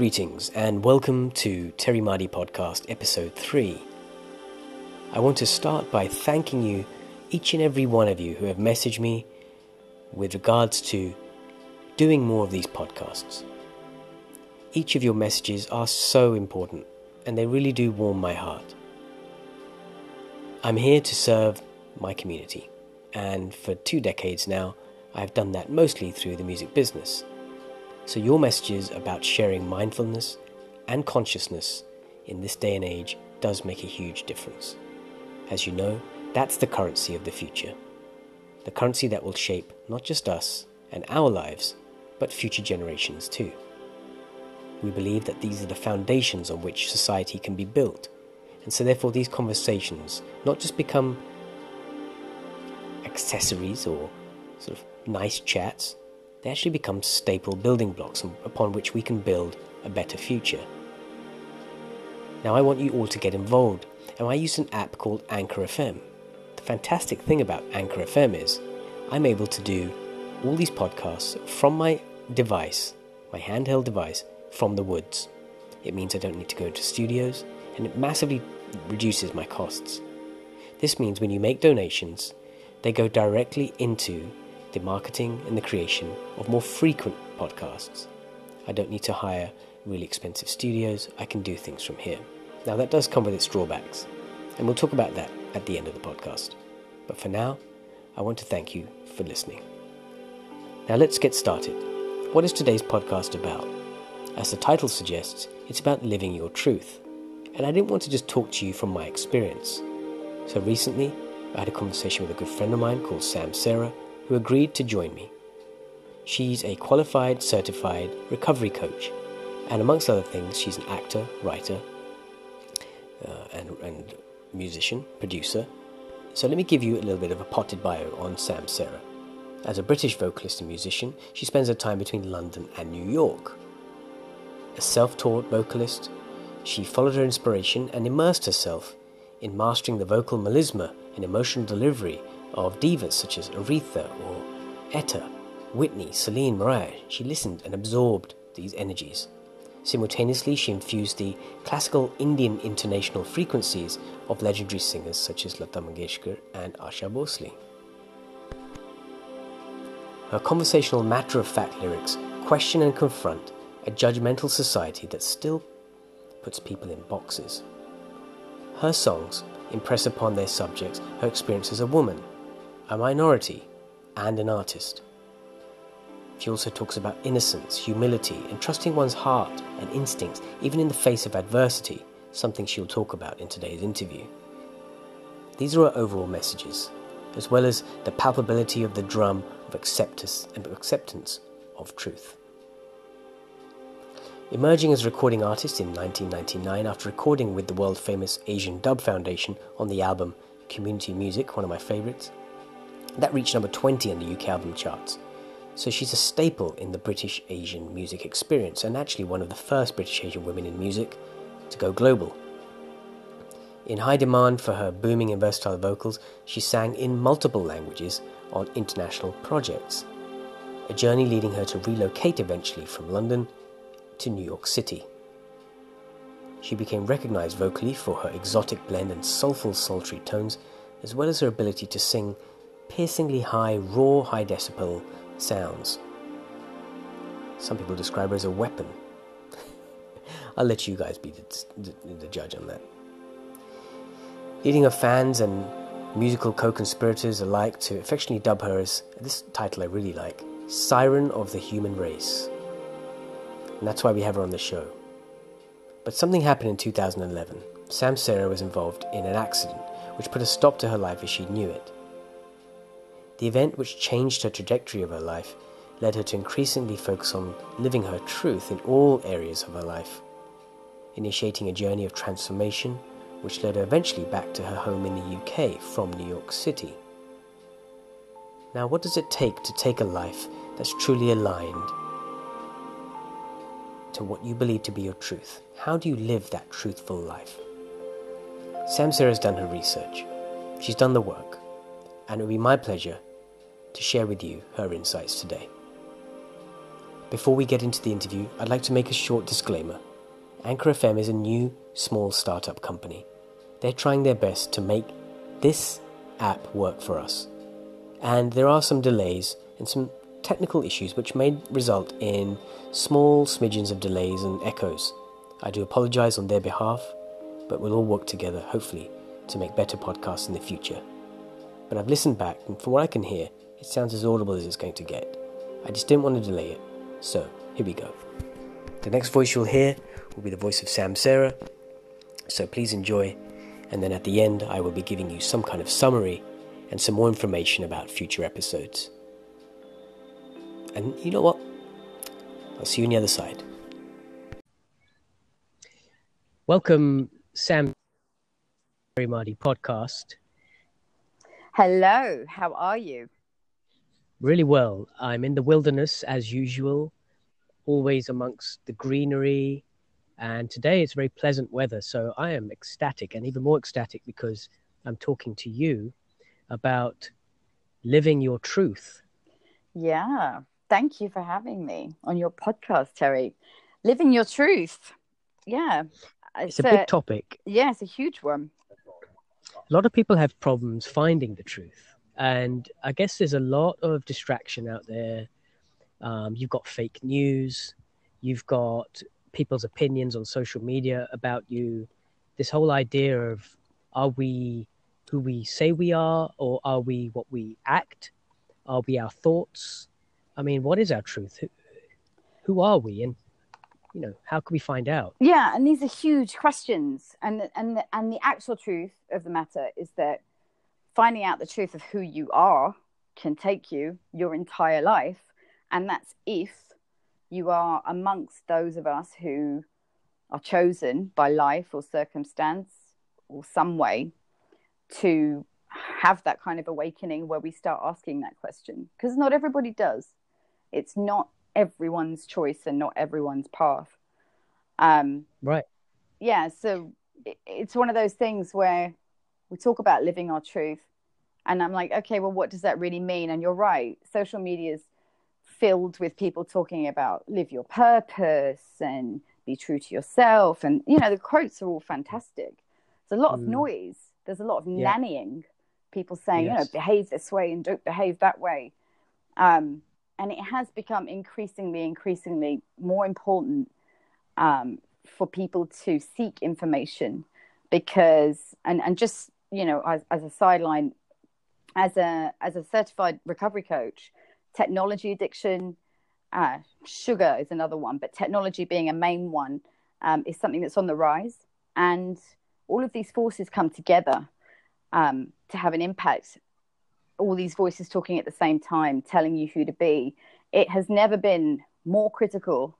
Greetings and welcome to Terry Mardy Podcast, Episode 3. I want to start by thanking you, each and every one of you who have messaged me with regards to doing more of these podcasts. Each of your messages are so important and they really do warm my heart. I'm here to serve my community, and for two decades now, I have done that mostly through the music business. So, your messages about sharing mindfulness and consciousness in this day and age does make a huge difference. As you know, that's the currency of the future. The currency that will shape not just us and our lives, but future generations too. We believe that these are the foundations on which society can be built, and so therefore these conversations not just become accessories or sort of nice chats, they actually become staple building blocks upon which we can build a better future. Now, I want you all to get involved, and I use an app called Anchor FM. The fantastic thing about Anchor FM is I'm able to do all these podcasts from my device, my handheld device, from the woods. It means I don't need to go to studios, and it massively reduces my costs. This means when you make donations, they go directly into the marketing and the creation of more frequent podcasts. I don't need to hire really expensive studios, I can do things from here. Now, that does come with its drawbacks, and we'll talk about that at the end of the podcast. But for now, I want to thank you for listening. Now, let's get started. What is today's podcast about? As the title suggests, it's about living your truth. And I didn't want to just talk to you from my experience. So recently, I had a conversation with a good friend of mine called Sam Sarah, who agreed to join me. She's a qualified, certified recovery coach, and amongst other things, she's an actor, writer, uh, and, and musician, producer. So let me give you a little bit of a potted bio on Sam Sarah. As a British vocalist and musician, she spends her time between London and New York. A self taught vocalist, she followed her inspiration and immersed herself in mastering the vocal melisma and emotional delivery of divas such as Aretha or Etta, Whitney, Celine, Mariah. She listened and absorbed these energies. Simultaneously, she infused the classical Indian intonational frequencies of legendary singers such as Lata Mangeshkar and Asha Bhosle. Her conversational matter of fact lyrics question and confront a judgmental society that still puts people in boxes. Her songs impress upon their subjects her experience as a woman, a minority, and an artist. She also talks about innocence, humility, and trusting one's heart and instincts, even in the face of adversity, something she'll talk about in today's interview. These are her overall messages, as well as the palpability of the drum of acceptance of truth. Emerging as a recording artist in 1999 after recording with the world famous Asian Dub Foundation on the album Community Music, one of my favourites, that reached number 20 on the UK album charts. So she's a staple in the British Asian music experience and actually one of the first British Asian women in music to go global. In high demand for her booming and versatile vocals, she sang in multiple languages on international projects, a journey leading her to relocate eventually from London to New York City. She became recognized vocally for her exotic blend and soulful, sultry tones, as well as her ability to sing piercingly high, raw, high decibel sounds. Some people describe her as a weapon. I'll let you guys be the, the, the judge on that. Leading her fans and musical co conspirators alike to affectionately dub her as this title I really like Siren of the Human Race. And that's why we have her on the show. But something happened in 2011. Sam Sarah was involved in an accident which put a stop to her life as she knew it. The event which changed her trajectory of her life led her to increasingly focus on living her truth in all areas of her life, initiating a journey of transformation which led her eventually back to her home in the UK from New York City. Now, what does it take to take a life that's truly aligned to what you believe to be your truth? How do you live that truthful life? Sam Sarah has done her research. She's done the work. And it will be my pleasure to share with you her insights today. Before we get into the interview, I'd like to make a short disclaimer. Anchor FM is a new, small startup company. They're trying their best to make this app work for us. And there are some delays and some technical issues which may result in small smidgens of delays and echoes. I do apologize on their behalf, but we'll all work together, hopefully, to make better podcasts in the future. But I've listened back, and from what I can hear, it sounds as audible as it's going to get. I just didn't want to delay it. So, here we go. The next voice you'll hear will be the voice of Samsara. So please enjoy, and then at the end, I will be giving you some kind of summary and some more information about future episodes. And you know what? I'll see you on the other side. Welcome, Sam Very Marty podcast. Hello, how are you? Really well. I'm in the wilderness as usual, always amongst the greenery. And today it's very pleasant weather. So I am ecstatic and even more ecstatic because I'm talking to you about living your truth. Yeah. Thank you for having me on your podcast, Terry. Living your truth. Yeah. It's, it's a big topic. Yeah, it's a huge one. A lot of people have problems finding the truth and I guess there's a lot of distraction out there. Um, you've got fake news, you've got people's opinions on social media about you. This whole idea of are we who we say we are, or are we what we act? Are we our thoughts? I mean, what is our truth? Who, who are we? And you know, how can we find out? Yeah, and these are huge questions. And and and the actual truth of the matter is that finding out the truth of who you are can take you your entire life. And that's if you are amongst those of us who are chosen by life or circumstance or some way to have that kind of awakening where we start asking that question. Because not everybody does. It's not everyone's choice and not everyone's path. Um, right. Yeah. So it's one of those things where we talk about living our truth and i'm like okay well what does that really mean? And you're right. Social media is filled with people talking about live your purpose and be true to yourself. And you know the quotes are all fantastic. There's a lot of mm. noise. There's a lot of yeah. nannying. People saying yes. you know behave this way and don't behave that way. Um, and it has become increasingly increasingly more important um, for people to seek information because and and just you know, as, as a sideline, as a as a certified recovery coach, technology addiction, uh, sugar is another one, but technology being a main one um, is something that's on the rise, and all of these forces come together um, to have an impact. All these voices talking at the same time, telling you who to be. It has never been more critical,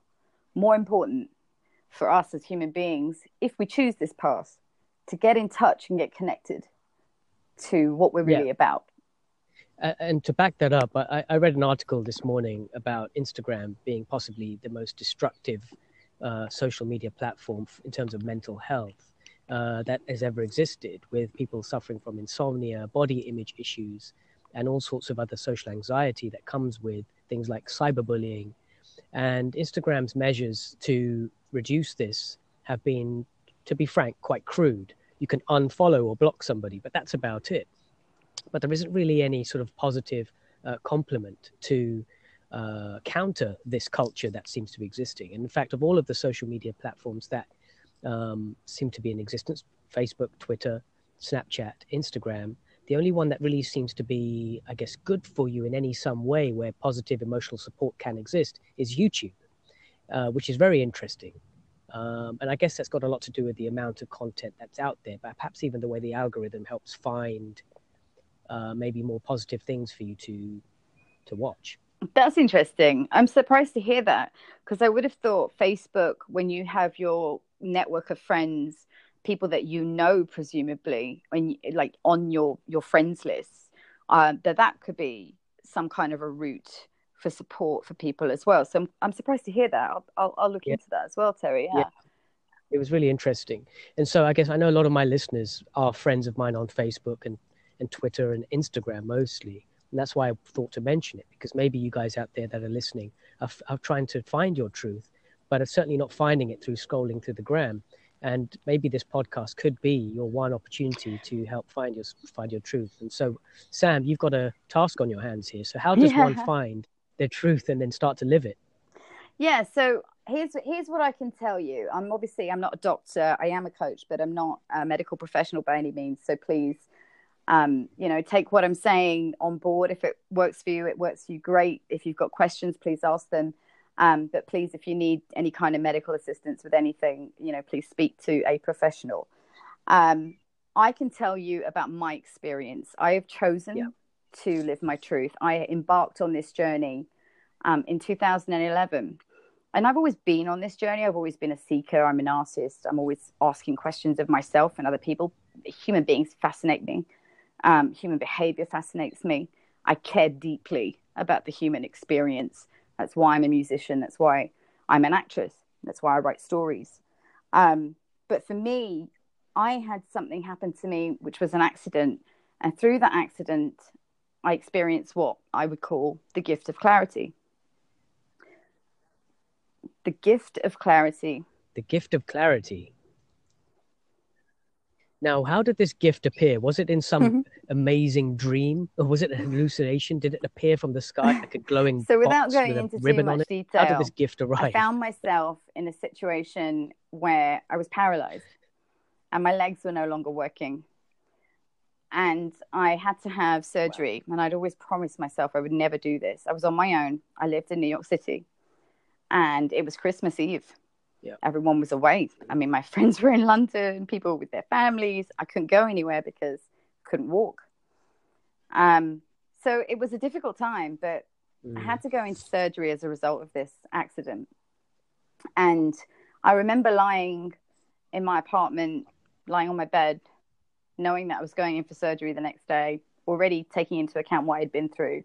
more important for us as human beings, if we choose this path, to get in touch and get connected to what we're really yeah. about. And to back that up, I, I, read an article this morning about Instagram being possibly the most destructive uh, social media platform in terms of mental health uh, that has ever existed, with people suffering from insomnia, body image issues, and all sorts of other social anxiety that comes with things like cyberbullying. And Instagram's measures to reduce this have been, to be frank, quite crude you can unfollow or block somebody, but that's about it. But there isn't really any sort of positive uh, complement to uh, counter this culture that seems to be existing. And in fact, of all of the social media platforms that um, seem to be in existence Facebook, Twitter, Snapchat, Instagram the only one that really seems to be, I guess, good for you in any some way where positive emotional support can exist is YouTube, uh, which is very interesting. Um, and I guess that's got a lot to do with the amount of content that's out there, but perhaps even the way the algorithm helps find uh, maybe more positive things for you to to watch. That's interesting. I'm surprised to hear that because I would have thought Facebook, when you have your network of friends, people that you know, presumably, when like on your your friends list, uh, that that could be some kind of a route for support for people as well. So I'm, I'm surprised to hear that. I'll, I'll, I'll look yeah. into that as well, Terry. Yeah. yeah. It was really interesting. And so I guess I know a lot of my listeners are friends of mine on Facebook and, and Twitter and Instagram mostly. And that's why I thought to mention it because maybe you guys out there that are listening are, are trying to find your truth, but are certainly not finding it through scrolling through the gram. And maybe this podcast could be your one opportunity to help find your find your truth. And so, Sam, you've got a task on your hands here. So, how does yeah. one find their truth and then start to live it? Yeah. So here's here's what I can tell you. I'm obviously I'm not a doctor. I am a coach, but I'm not a medical professional by any means. So please um, you know, take what I'm saying on board. If it works for you, it works for you. Great. If you've got questions, please ask them. Um, but please, if you need any kind of medical assistance with anything, you know, please speak to a professional. Um, I can tell you about my experience. I have chosen yeah. to live my truth. I embarked on this journey um, in 2011. And I've always been on this journey. I've always been a seeker. I'm an artist. I'm always asking questions of myself and other people. Human beings fascinate me. Um, human behavior fascinates me. I care deeply about the human experience. That's why I'm a musician. That's why I'm an actress. That's why I write stories. Um, but for me, I had something happen to me, which was an accident. And through that accident, I experienced what I would call the gift of clarity. The gift of clarity. The gift of clarity. Now, how did this gift appear? Was it in some mm-hmm. amazing dream, or was it a hallucination? Did it appear from the sky like a glowing? so, without going into too much detail, how did this gift arrive? I found myself in a situation where I was paralyzed, and my legs were no longer working, and I had to have surgery. Wow. And I'd always promised myself I would never do this. I was on my own. I lived in New York City, and it was Christmas Eve yeah. Everyone was away. I mean, my friends were in London, people with their families. I couldn't go anywhere because I couldn't walk. Um, so it was a difficult time, but mm. I had to go into surgery as a result of this accident. And I remember lying in my apartment, lying on my bed, knowing that I was going in for surgery the next day, already taking into account what I'd been through.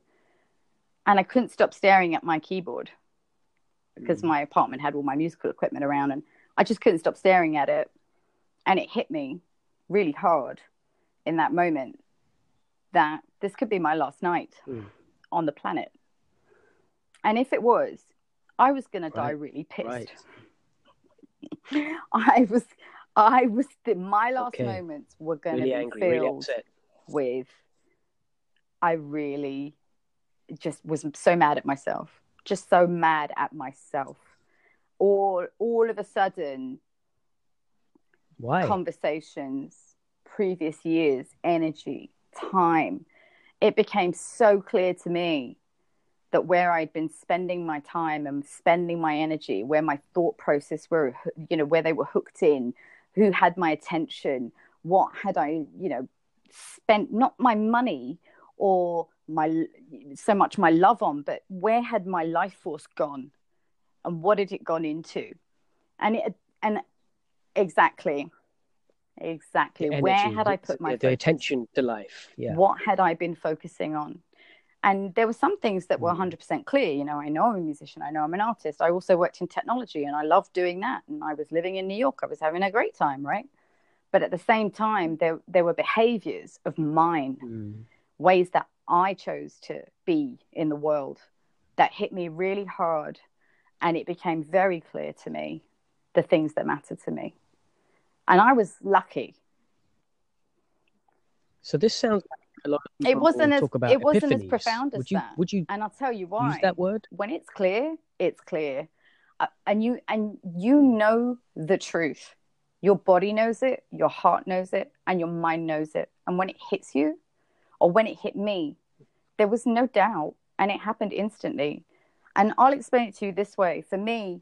And I couldn't stop staring at my keyboard because mm. my apartment had all my musical equipment around and I just couldn't stop staring at it. And it hit me really hard in that moment that this could be my last night mm. on the planet. And if it was, I was going right. to die really pissed. Right. I was, I was, the, my last okay. moments were going to really be angry, filled really with, I really just was so mad at myself just so mad at myself. Or all of a sudden, why conversations, previous years, energy, time, it became so clear to me that where I'd been spending my time and spending my energy, where my thought process were, you know, where they were hooked in, who had my attention, what had I, you know, spent not my money or my so much my love on but where had my life force gone? And what had it gone into? And it and exactly exactly. Energy, where had i put my the, the attention to life yeah. What had i been focusing on? And there were some things that were 100% mm. clear. You know i know i'm a musician i know i'm an artist. I also worked in technology and i loved doing that. And i was living in new york i was having a great time right? But at the same time there there were behaviors of mine mm. ways that I chose to be in the world that hit me really hard. And it became very clear to me the things that mattered to me. And I was lucky. So this sounds like a lot of it wasn't as it wasn't as profound as would you, that. Would you? And I'll tell you why. Use that word when it's clear. It's clear, uh, and you and you know the truth. Your body knows it, your heart knows it, and your mind knows it. And when it hits you, or when it hit me, there was no doubt and it happened instantly. And I'll explain it to you this way. For me,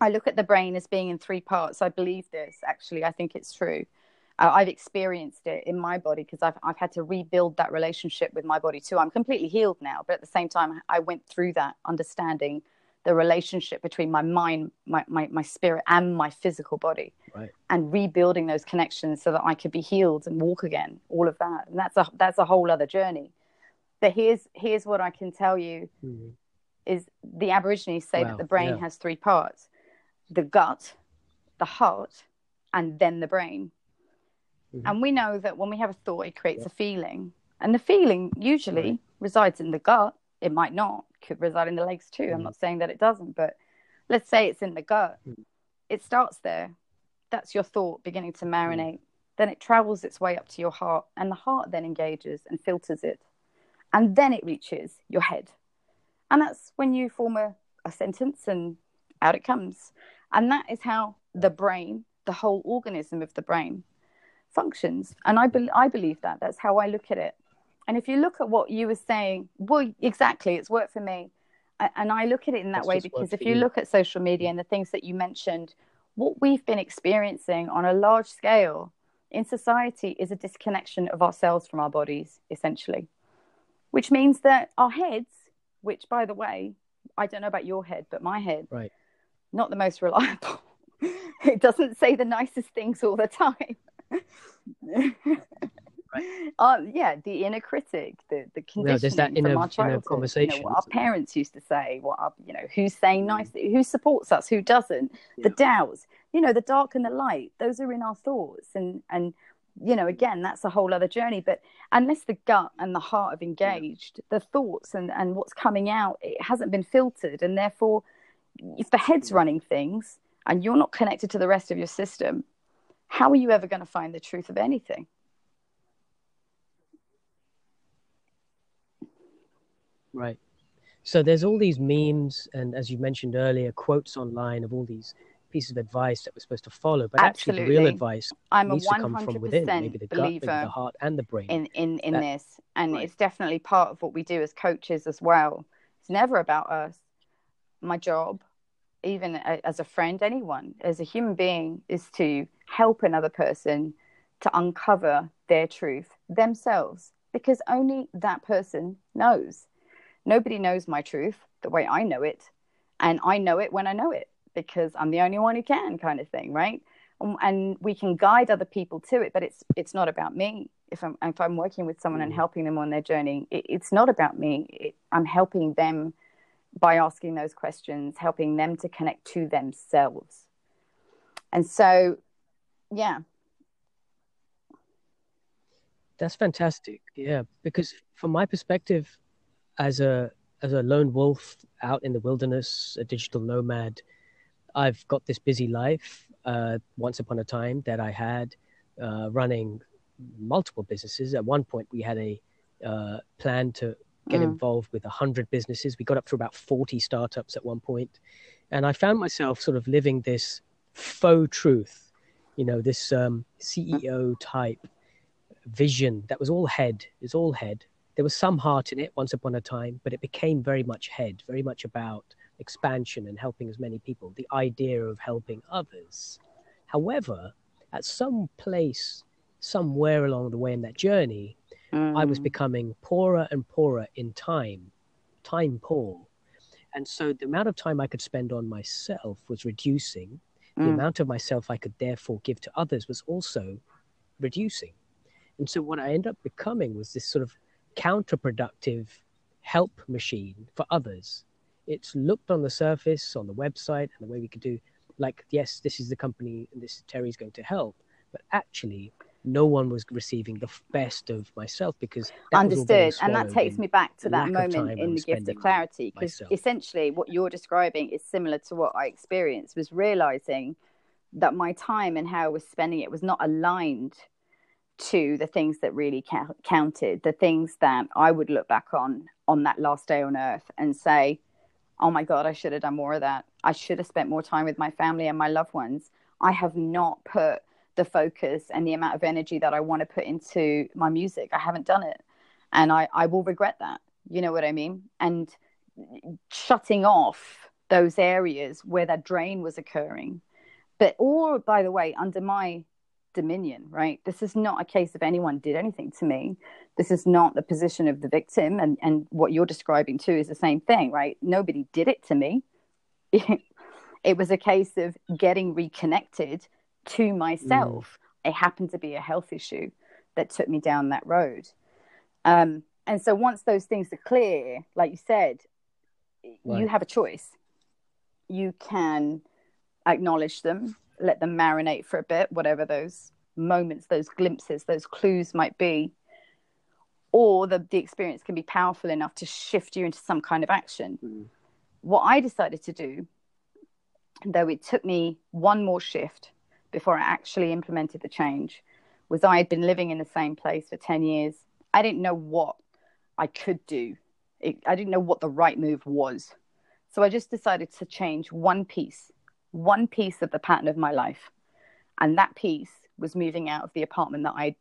I look at the brain as being in three parts. I believe this, actually, I think it's true. Uh, I've experienced it in my body because I've, I've had to rebuild that relationship with my body too. I'm completely healed now, but at the same time, I went through that understanding the relationship between my mind, my, my, my spirit, and my physical body, right. and rebuilding those connections so that I could be healed and walk again. All of that, and that's a that's a whole other journey. But here's here's what I can tell you: mm-hmm. is the Aborigines say wow. that the brain yeah. has three parts: the gut, the heart, and then the brain. Mm-hmm. And we know that when we have a thought, it creates yeah. a feeling, and the feeling usually right. resides in the gut. It might not, could reside in the legs too. Mm. I'm not saying that it doesn't, but let's say it's in the gut. Mm. It starts there. That's your thought beginning to marinate. Mm. Then it travels its way up to your heart, and the heart then engages and filters it. And then it reaches your head. And that's when you form a, a sentence and out it comes. And that is how the brain, the whole organism of the brain, functions. And I, be- I believe that. That's how I look at it. And if you look at what you were saying, well, exactly, it's worked for me. And I look at it in that That's way because if you, you look at social media and the things that you mentioned, what we've been experiencing on a large scale in society is a disconnection of ourselves from our bodies, essentially, which means that our heads, which, by the way, I don't know about your head, but my head, right, not the most reliable. it doesn't say the nicest things all the time. right. uh, yeah, the inner critic, the the conditioning no, that inner, from our childhood, conversation. You know, what our parents used to say, what our, you know, who's saying mm. nice, who supports us, who doesn't, yeah. the doubts, you know, the dark and the light. Those are in our thoughts, and and you know, again, that's a whole other journey. But unless the gut and the heart have engaged, yeah. the thoughts and and what's coming out, it hasn't been filtered, and therefore, if the head's running things and you're not connected to the rest of your system, how are you ever going to find the truth of anything? Right. So there's all these memes and, as you mentioned earlier, quotes online of all these pieces of advice that we're supposed to follow. But Absolutely. actually, the real advice I'm needs a 100% to come from within, maybe the gut, maybe the heart, and the brain. In in in that, this, and right. it's definitely part of what we do as coaches as well. It's never about us. My job, even as a friend, anyone, as a human being, is to help another person to uncover their truth themselves, because only that person knows Nobody knows my truth the way I know it. And I know it when I know it because I'm the only one who can, kind of thing, right? Um, and we can guide other people to it, but it's it's not about me. If I'm if I'm working with someone and mm. helping them on their journey, it, it's not about me. It, I'm helping them by asking those questions, helping them to connect to themselves. And so, yeah. That's fantastic. Yeah, because from my perspective, as a as a lone wolf out in the wilderness, a digital nomad, I've got this busy life. Uh, once upon a time, that I had uh, running multiple businesses. At one point, we had a uh, plan to get mm. involved with hundred businesses. We got up to about forty startups at one point, and I found myself sort of living this faux truth. You know, this um, CEO type vision that was all head. It's all head there was some heart in it once upon a time, but it became very much head, very much about expansion and helping as many people, the idea of helping others. However, at some place, somewhere along the way in that journey, mm. I was mm. becoming poorer and poorer in time, time poor. And so the amount of time I could spend on myself was reducing. Mm. The amount of myself I could therefore give to others was also reducing. And so what I ended up becoming was this sort of counterproductive help machine for others. It's looked on the surface, on the website, and the way we could do, like, yes, this is the company and this Terry's going to help. But actually, no one was receiving the best of myself because understood and that takes me back to that moment in the gift of clarity because essentially what you're describing is similar to what i experienced was realizing that my time and how i was spending it was not aligned to the things that really ca- counted, the things that I would look back on on that last day on earth and say, oh my God, I should have done more of that. I should have spent more time with my family and my loved ones. I have not put the focus and the amount of energy that I want to put into my music. I haven't done it. And I, I will regret that. You know what I mean? And shutting off those areas where that drain was occurring. But all, by the way, under my dominion, right? This is not a case of anyone did anything to me. This is not the position of the victim. And, and what you're describing too is the same thing, right? Nobody did it to me. It, was a case of getting reconnected to myself. Mm. It happened to be a health issue that took me down that road. Um, and so once those things are clear, like you said, right. you have a choice. You can acknowledge them let them marinate for a bit, whatever those moments, those glimpses, those clues might be. or the, the experience can be powerful enough to shift you into some kind of action. Mm. What I decided to do, though it took me one more shift before I actually implemented the change, was I had been living in the same place for 10 years. I didn't know what I could do, it, I didn't know what the right move was. So I just decided to change one piece, one piece of the pattern of my life. And that piece was moving out of the apartment that I'd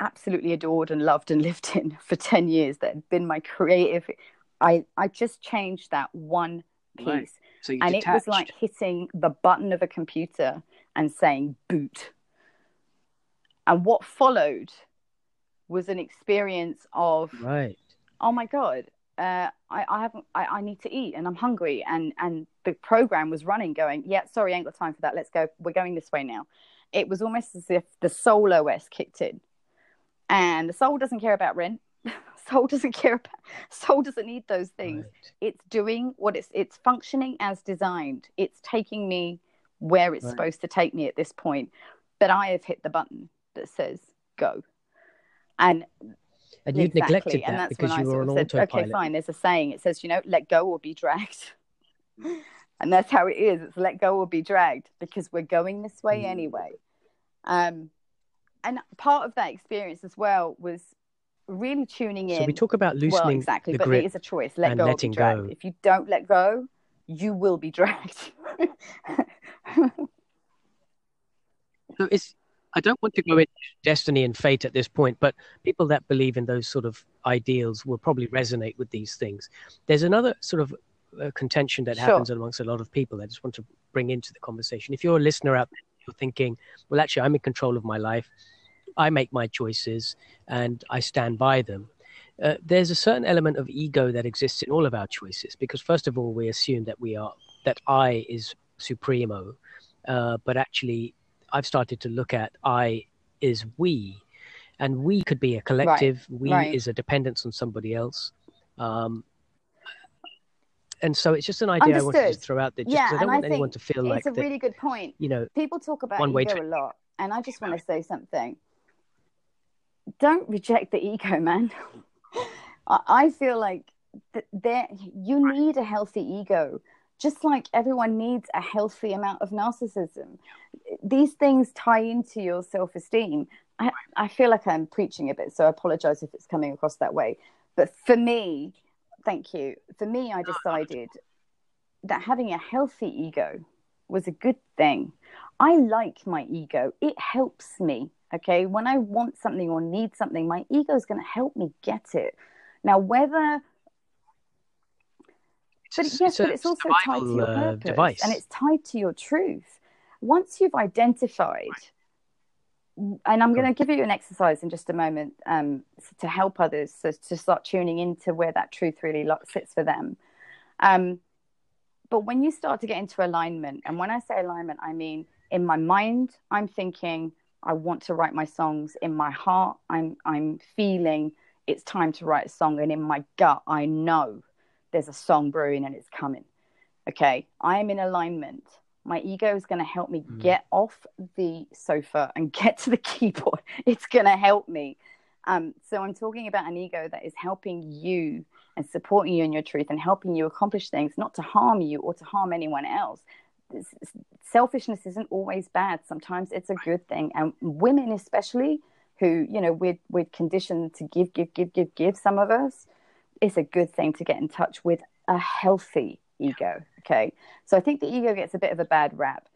absolutely adored and loved and lived in for 10 years that had been my creative i i just changed that one piece right. so and detached. it was like hitting the button of a computer and saying boot and what followed was an experience of right oh my god uh, I, I haven't I, I need to eat and I'm hungry. And and the program was running going yeah sorry I ain't got time for that. Let's go. We're going this way now. It was almost as if the soul OS kicked in. And the soul doesn't care about rent. Soul doesn't care about soul doesn't need those things. Right. it's doing what it's it's functioning as designed. It's taking me where it's right. supposed to take me at this point. But i have hit the button that says go. And and you'd exactly. neglected that because you were on said, autopilot. Okay, fine. There's a saying. It says, you know, let go or be dragged. and that's how it is. It's let go or be dragged because we're going this way mm. anyway. Um, and part of that experience as well was really tuning in. So we talk about loosening well, exactly, but it is a choice. Let go letting go. If you don't let go, you will be dragged. so it's. I don't want to go into destiny and fate at this point, but people that believe in those sort of ideals will probably resonate with these things. There's another sort of uh, contention that sure. happens amongst a lot of people. I just want to bring into the conversation. If you're a listener out there, you're thinking, well, actually, I'm in control of my life. I make my choices and I stand by them. Uh, there's a certain element of ego that exists in all of our choices because, first of all, we assume that we are that I is supremo, uh, but actually, I've started to look at I is we, and we could be a collective. Right. We right. is a dependence on somebody else. Um, and so it's just an idea Understood. I wanted to throw out there. Just yeah, I don't want I anyone to feel like it's a really good point. You know, people talk about one ego tra- a lot, and I just want to say something. Don't reject the ego, man. I feel like there you need a healthy ego, just like everyone needs a healthy amount of narcissism. These things tie into your self-esteem. I, I feel like I'm preaching a bit, so I apologize if it's coming across that way. But for me, thank you. For me, I decided that having a healthy ego was a good thing. I like my ego, it helps me. Okay. When I want something or need something, my ego is going to help me get it. Now, whether but it's yes, but it's also tied to your uh, purpose device. and it's tied to your truth. Once you've identified and I'm going to give you an exercise in just a moment um, to help others so to start tuning into where that truth really sits for them. Um, but when you start to get into alignment, and when I say alignment, I mean in my mind, I'm thinking I want to write my songs. In my heart, I'm I'm feeling it's time to write a song, and in my gut, I know there's a song brewing and it's coming. Okay, I am in alignment my ego is going to help me mm. get off the sofa and get to the keyboard. It's going to help me. Um, so I'm talking about an ego that is helping you and supporting you in your truth and helping you accomplish things, not to harm you or to harm anyone else. This, selfishness isn't always bad. Sometimes it's a good thing. And women, especially, who, you know, we're, we're conditioned to give, give, give, give, give, some of us, it's a good thing to get in touch with a healthy ego. Okay. So I think the ego gets a bit of a bad rap.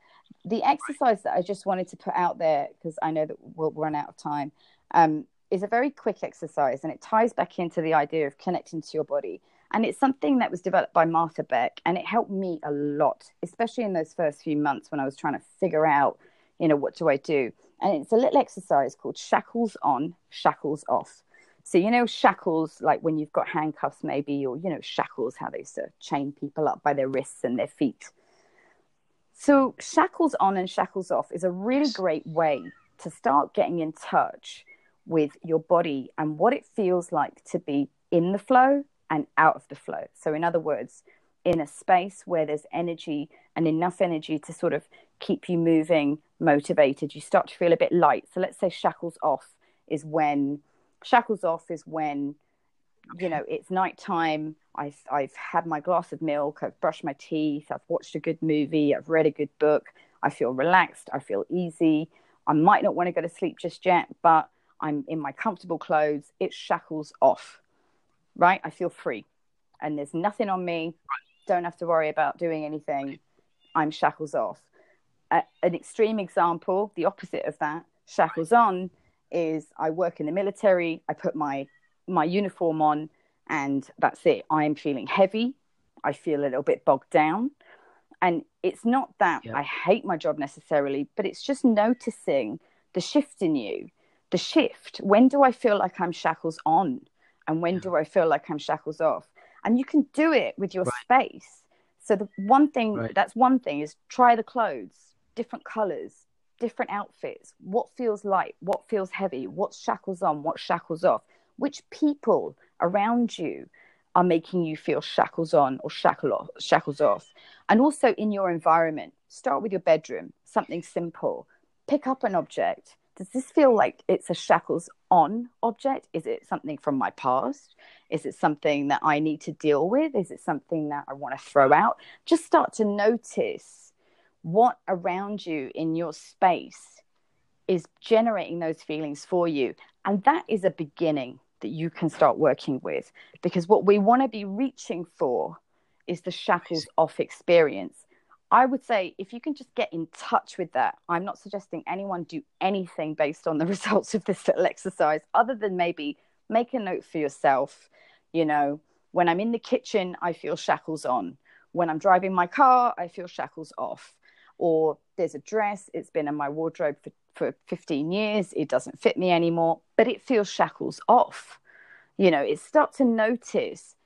The exercise that I just wanted to put out there, because I know that we'll run out of time, um, is a very quick exercise and it ties back into the idea of connecting to your body. And it's something that was developed by Martha Beck and it helped me a lot, especially in those first few months when I was trying to figure out, you know, what do I do? And it's a little exercise called shackles on, shackles off. So, you know, shackles, like when you've got handcuffs, maybe, or, you know, shackles, how they used to chain people up by their wrists and their feet. So, shackles on and shackles off is a really great way to start getting in touch with your body and what it feels like to be in the flow and out of the flow. So, in other words, in a space where there's energy and enough energy to sort of keep you moving, motivated, you start to feel a bit light. So, let's say shackles off is when shackles off is when you know it's nighttime. I've, I've had my glass of milk. I've brushed my teeth. I've watched a good movie. I've read a good book. I feel relaxed. I feel easy. I might not want to go to sleep just yet but i'm in my comfortable clothes. It's shackles off right? I feel free. And there's nothing on me. Don't have to worry about doing anything. I'm shackles off. Uh, an extreme example the opposite of that shackles on is I work in the military, I put my my uniform on and that's it. I'm feeling heavy. I feel a little bit bogged down. And it's not that I hate my job necessarily, but it's just noticing the shift in you. The shift. When do I feel like I'm shackles on? And when do I feel like I'm shackles off? And you can do it with your right. space. So the one thing right. that's one thing is try the clothes, different colors, different outfits, what feels light, what feels heavy, what shackles on, what shackles off, which people around you are making you feel shackles on or shackle off, shackles off. And also in your environment, start with your bedroom, something simple. Pick up an object. Does this feel like it's a shackles on object? Is it something from my past? Is it something that I need to deal with? Is it something that I want to throw out? Just start to notice what around you in your space is generating those feelings for you. And that is a beginning that you can start working with because what we want to be reaching for is the shackles off experience. I would say if you can just get in touch with that, I'm not suggesting anyone do anything based on the results of this little exercise, other than maybe make a note for yourself. You know, when I'm in the kitchen, I feel shackles on. When I'm driving my car, I feel shackles off or there's a dress, it's been in my wardrobe for, for 15 years, it doesn't fit me anymore, but it feels shackles off. You know, it start to notice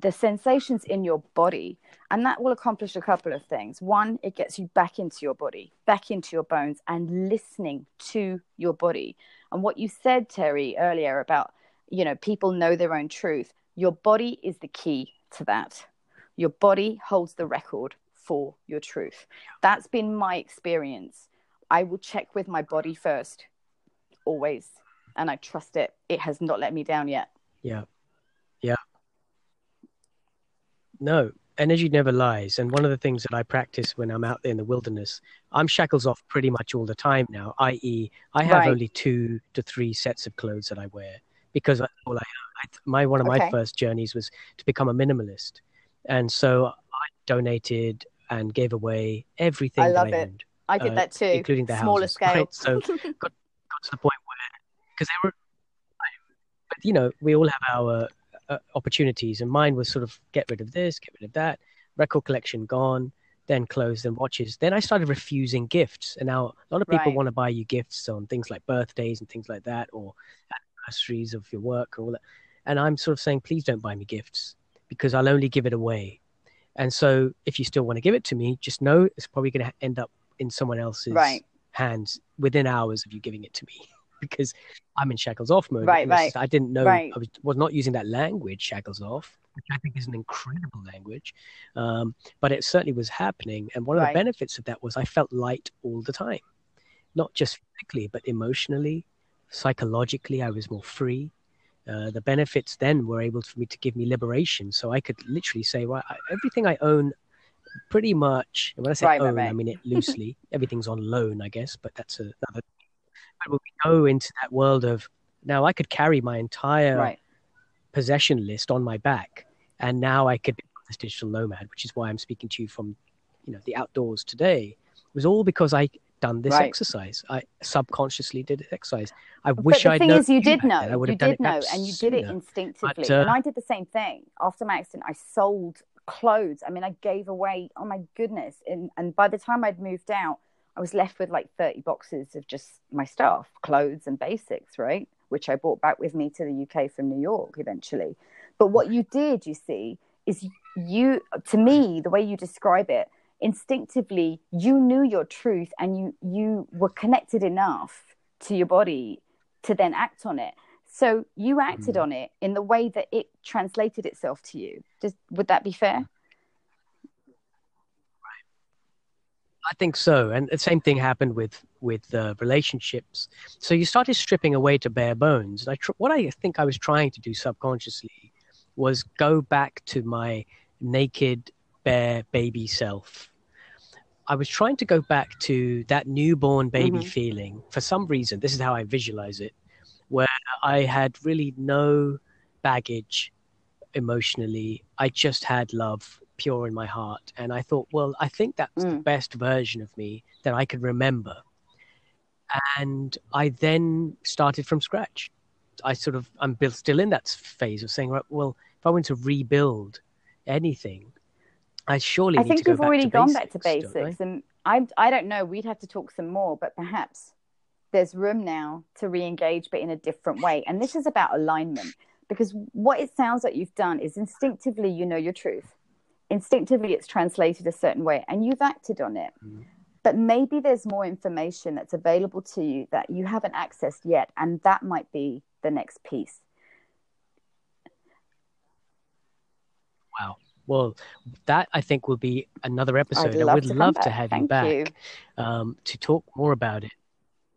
the sensations in your body, and that will accomplish a couple of things. One, it gets you back into your body, back into your bones, and listening to your body. And what you said, Terry, earlier about, you know, people know their own truth. Your body is the key to that. Your body holds the record for your truth. That's been my experience. I will check with my body first, always. And I trust it. It has not let me down yet. Yeah. Yeah. No, energy never lies. And one of the things that I practice when I'm out there in the wilderness, I'm shackles off pretty much all the time now, i.e., I have right. only two to three sets of clothes that I wear because all I, I my one of my first journeys was to become a minimalist. And so I donated and gave away everything. I love I it. Owned, I did uh, that too, including the smaller houses, scale. Right? So got, got to the point where because they were, but you know, we all have our uh, opportunities, and mine was sort of get rid of this, get rid of that. Record collection gone, then clothes, then watches. Then I started refusing gifts, and now a lot of people right. want to buy you gifts on things like birthdays and things like that, or anniversaries of your work or all that. And I'm sort of saying, please don't buy me gifts because I'll only give it away and so if you still want to give it to me, just know it's probably going to end up in someone else's right. hands within hours of you giving it to me because I'm in shackles off mode. Right, right. I didn't know right. I was, was not using that language, shackles off, which I think is an incredible language. Um, but it certainly was happening. And one of right. the benefits of that was I felt light all the time, not just physically, but emotionally, psychologically. I was more free. Uh, the benefits then were able for me to give me liberation. So I could literally say, well, I, everything I own, pretty much. When I say right, own, right, right. I mean it loosely. Everything's on loan, I guess, but that's another. But when we go into that world of now, I could carry my entire possession list on my back, and now I could be this digital nomad, which is why I'm speaking to you from, you know, the outdoors today. It was all because I done this right. exercise. I subconsciously did this exercise. I wish but the thing is, you did know. I would you did know, and you did it instinctively. But, uh, and I did the same thing after my accident. I sold clothes. I mean, I gave away. Oh my goodness! And and by the time I'd moved out, I was left with like thirty boxes of just my stuff, clothes and basics, right? Which I brought back with me to the UK from New York eventually. But what you did, you see, is you to me the way you describe it instinctively you knew your truth and you you were connected enough to your body to then act on it so you acted mm. on it in the way that it translated itself to you just would that be fair I think so, and the same thing happened with with uh, relationships. So you started stripping away to bare bones. I tr- what I think I was trying to do subconsciously was go back to my naked, bare baby self. I was trying to go back to that newborn baby mm-hmm. feeling for some reason. This is how I visualize it, where I had really no baggage emotionally. I just had love pure in my heart. And I thought, well, I think that's mm. the best version of me that I could remember. And I then started from scratch. I sort of, I'm still in that phase of saying, right, well, if I want to rebuild anything, I surely. I think we've already gone basics, back to basics, and I, I don't know. We'd have to talk some more, but perhaps there's room now to re-engage, but in a different way. And this is about alignment, because what it sounds like you've done is instinctively you know your truth instinctively it's translated a certain way and you've acted on it. Mm. But maybe there's more information that's available to you that you haven't accessed yet, and that might be the next piece. Wow. Well, that I think will be another episode. I would love to have you back you. Um, to talk more about it.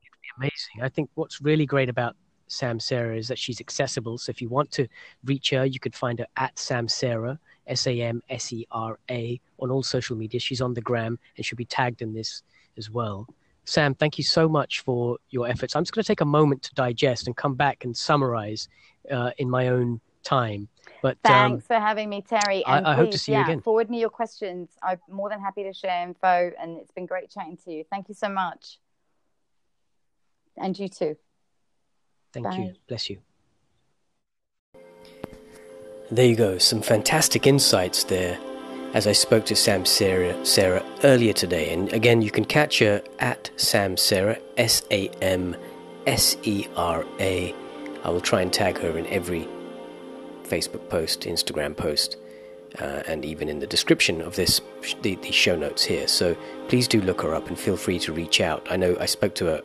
It'd be amazing. I think what's really great about Samsara is that she's accessible. So if you want to reach her, you could find her at Samsara S A M S E R A, on all social media. She's on the gram and she'll be tagged in this as well. Sam, thank you so much for your efforts. I'm just going to take a moment to digest and come back and summarize uh, in my own time. But um, thanks um, for having me, Terry. And I, I please, hope to see yeah, you again. Forward me your questions. I'm more than happy to share info, and it's been great chatting to you. Thank you so much, and you too. Thank Bye. you. Bless you. There you go, some fantastic insights there as I spoke to Samsara, Sarah earlier today. And again, you can catch her at Samsara, S A M S E R A. I will try and tag her in every Facebook post, Instagram post, uh, and even in the description of this, the, the show notes here. So please do look her up and feel free to reach out. I know I spoke to her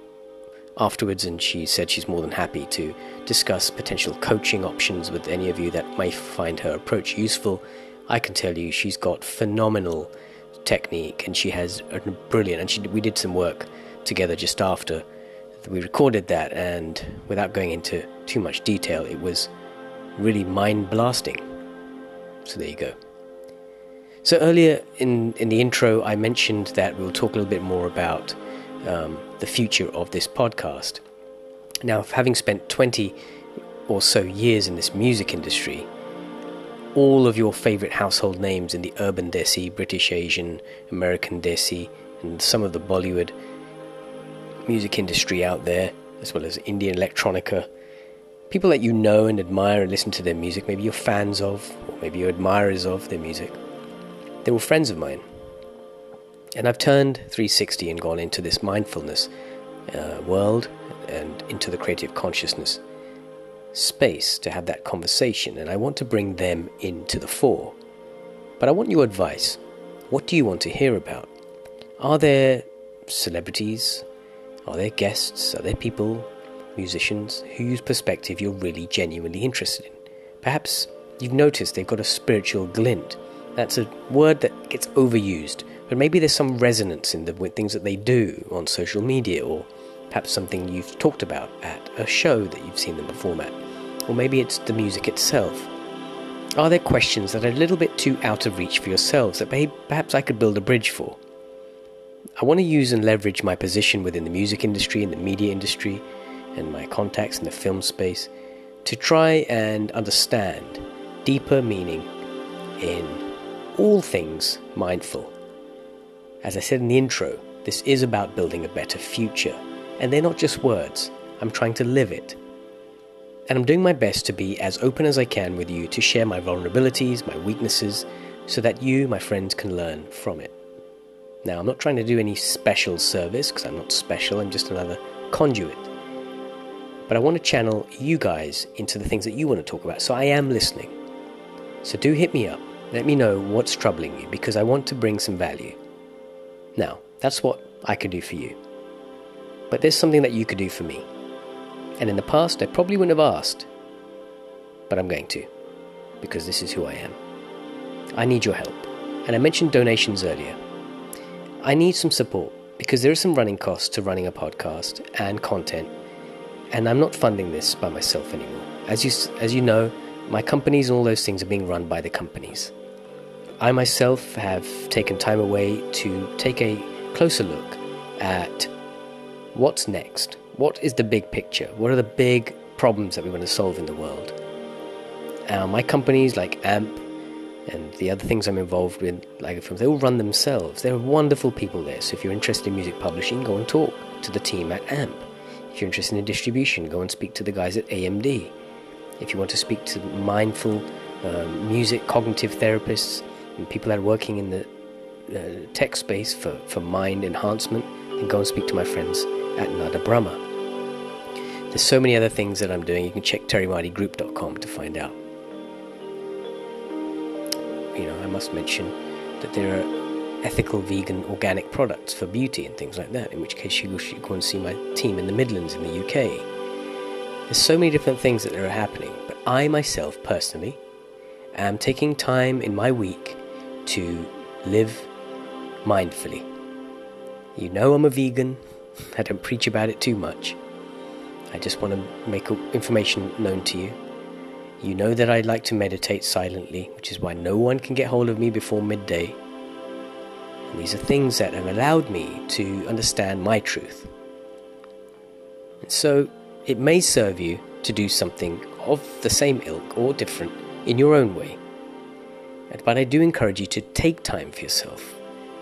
afterwards, and she said she's more than happy to discuss potential coaching options with any of you that may find her approach useful. I can tell you she's got phenomenal technique, and she has a brilliant. And she, we did some work together just after we recorded that, and without going into too much detail, it was really mind blasting. So there you go. So earlier in in the intro, I mentioned that we'll talk a little bit more about um, the future of this podcast. Now, having spent 20 or so years in this music industry, all of your favorite household names in the urban desi, British Asian, American desi, and some of the Bollywood music industry out there, as well as Indian electronica, people that you know and admire and listen to their music, maybe you're fans of, or maybe you're admirers of their music, they were friends of mine. And I've turned 360 and gone into this mindfulness uh, world and into the creative consciousness space to have that conversation. And I want to bring them into the fore. But I want your advice. What do you want to hear about? Are there celebrities? Are there guests? Are there people, musicians, whose perspective you're really genuinely interested in? Perhaps you've noticed they've got a spiritual glint. That's a word that gets overused but maybe there's some resonance in the things that they do on social media, or perhaps something you've talked about at a show that you've seen them perform at. Or maybe it's the music itself. Are there questions that are a little bit too out of reach for yourselves that perhaps I could build a bridge for? I want to use and leverage my position within the music industry and the media industry and my contacts in the film space to try and understand deeper meaning in all things mindful as I said in the intro, this is about building a better future. And they're not just words, I'm trying to live it. And I'm doing my best to be as open as I can with you to share my vulnerabilities, my weaknesses, so that you, my friends, can learn from it. Now, I'm not trying to do any special service because I'm not special, I'm just another conduit. But I want to channel you guys into the things that you want to talk about, so I am listening. So do hit me up. Let me know what's troubling you because I want to bring some value. Now, that's what I could do for you. But there's something that you could do for me. And in the past, I probably wouldn't have asked. But I'm going to. Because this is who I am. I need your help. And I mentioned donations earlier. I need some support because there are some running costs to running a podcast and content, and I'm not funding this by myself anymore. As you as you know, my companies and all those things are being run by the companies. I myself have taken time away to take a closer look at what's next. What is the big picture? What are the big problems that we want to solve in the world? Uh, my companies like AMP and the other things I'm involved with, like films, they all run themselves. There are wonderful people there. So if you're interested in music publishing, go and talk to the team at AMP. If you're interested in distribution, go and speak to the guys at AMD. If you want to speak to mindful um, music cognitive therapists and people that are working in the uh, tech space for, for mind enhancement, then go and speak to my friends at Nada Brahma. There's so many other things that I'm doing. You can check terrymartygroup.com to find out you know, I must mention that there are ethical, vegan, organic products for beauty and things like that, in which case you should go and see my team in the Midlands in the UK. There's so many different things that are happening, but I myself, personally, am taking time in my week to live mindfully. You know I'm a vegan, I don't preach about it too much. I just want to make information known to you you know that I like to meditate silently, which is why no one can get hold of me before midday. These are things that have allowed me to understand my truth. And so it may serve you to do something of the same ilk or different in your own way. But I do encourage you to take time for yourself.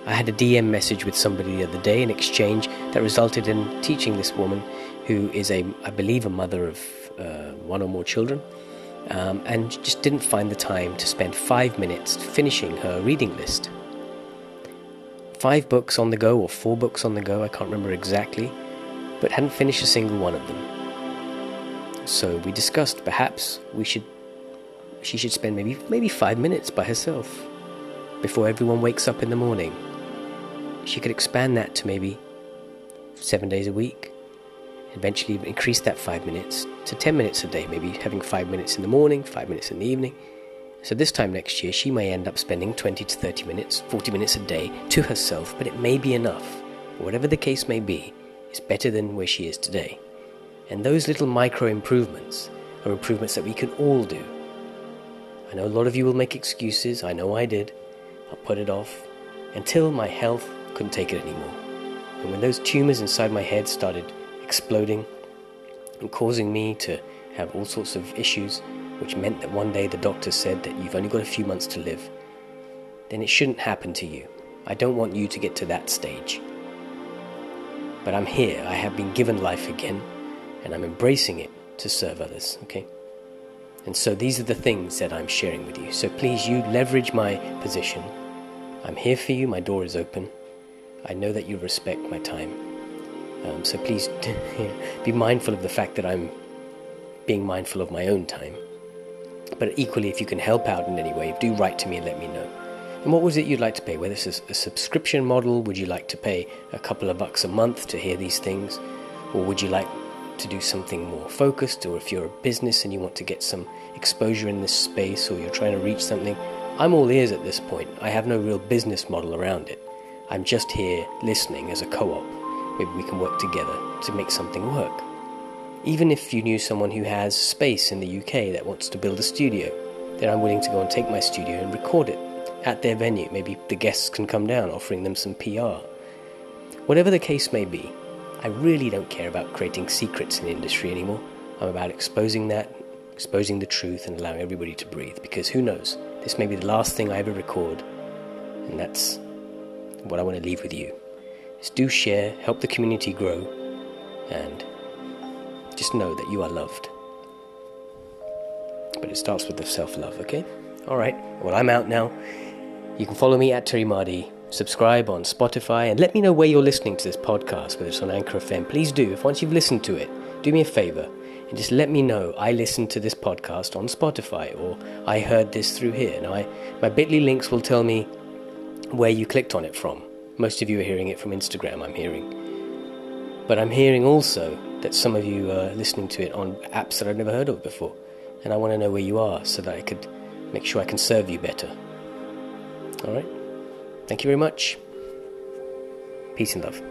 I had a DM message with somebody the other day, an exchange that resulted in teaching this woman, who is a, I believe, a mother of uh, one or more children, um, and just didn't find the time to spend five minutes finishing her reading list. Five books on the go, or four books on the go, I can't remember exactly, but hadn't finished a single one of them. So we discussed perhaps we should she should spend maybe maybe five minutes by herself before everyone wakes up in the morning. She could expand that to maybe seven days a week, eventually increase that five minutes to 10 minutes a day, maybe having five minutes in the morning, five minutes in the evening. So this time next year, she may end up spending 20 to 30 minutes, 40 minutes a day to herself, but it may be enough. Whatever the case may be, it's better than where she is today. And those little micro improvements are improvements that we can all do. I know a lot of you will make excuses, I know I did. I'll put it off until my health couldn't take it anymore. And when those tumors inside my head started exploding and causing me to have all sorts of issues, which meant that one day the doctor said that you've only got a few months to live, then it shouldn't happen to you. I don't want you to get to that stage. But I'm here, I have been given life again, and I'm embracing it to serve others, okay? And so these are the things that I'm sharing with you. So please, you leverage my position. I'm here for you, my door is open. I know that you respect my time. Um, so please be mindful of the fact that I'm being mindful of my own time. But equally, if you can help out in any way, do write to me and let me know. And what was it you'd like to pay? Whether it's a subscription model, would you like to pay a couple of bucks a month to hear these things? Or would you like to do something more focused? Or if you're a business and you want to get some exposure in this space or you're trying to reach something, I'm all ears at this point. I have no real business model around it. I'm just here listening as a co op maybe we can work together to make something work. Even if you knew someone who has space in the UK that wants to build a studio, then I'm willing to go and take my studio and record it at their venue. Maybe the guests can come down, offering them some PR. Whatever the case may be, I really don't care about creating secrets in the industry anymore. I'm about exposing that, exposing the truth, and allowing everybody to breathe. Because who knows, this may be the last thing I ever record, and that's what I want to leave with you is do share, help the community grow, and just know that you are loved. But it starts with the self love, okay? Alright, well, I'm out now. You can follow me at Terry Marty, subscribe on Spotify, and let me know where you're listening to this podcast, whether it's on Anchor FM. Please do. If once you've listened to it, do me a favor and just let me know I listened to this podcast on Spotify or I heard this through here. Now, I, my bit.ly links will tell me where you clicked on it from. Most of you are hearing it from Instagram, I'm hearing. But I'm hearing also that some of you are listening to it on apps that I've never heard of before. And I want to know where you are so that I could make sure I can serve you better. All right? Thank you very much. Peace and love.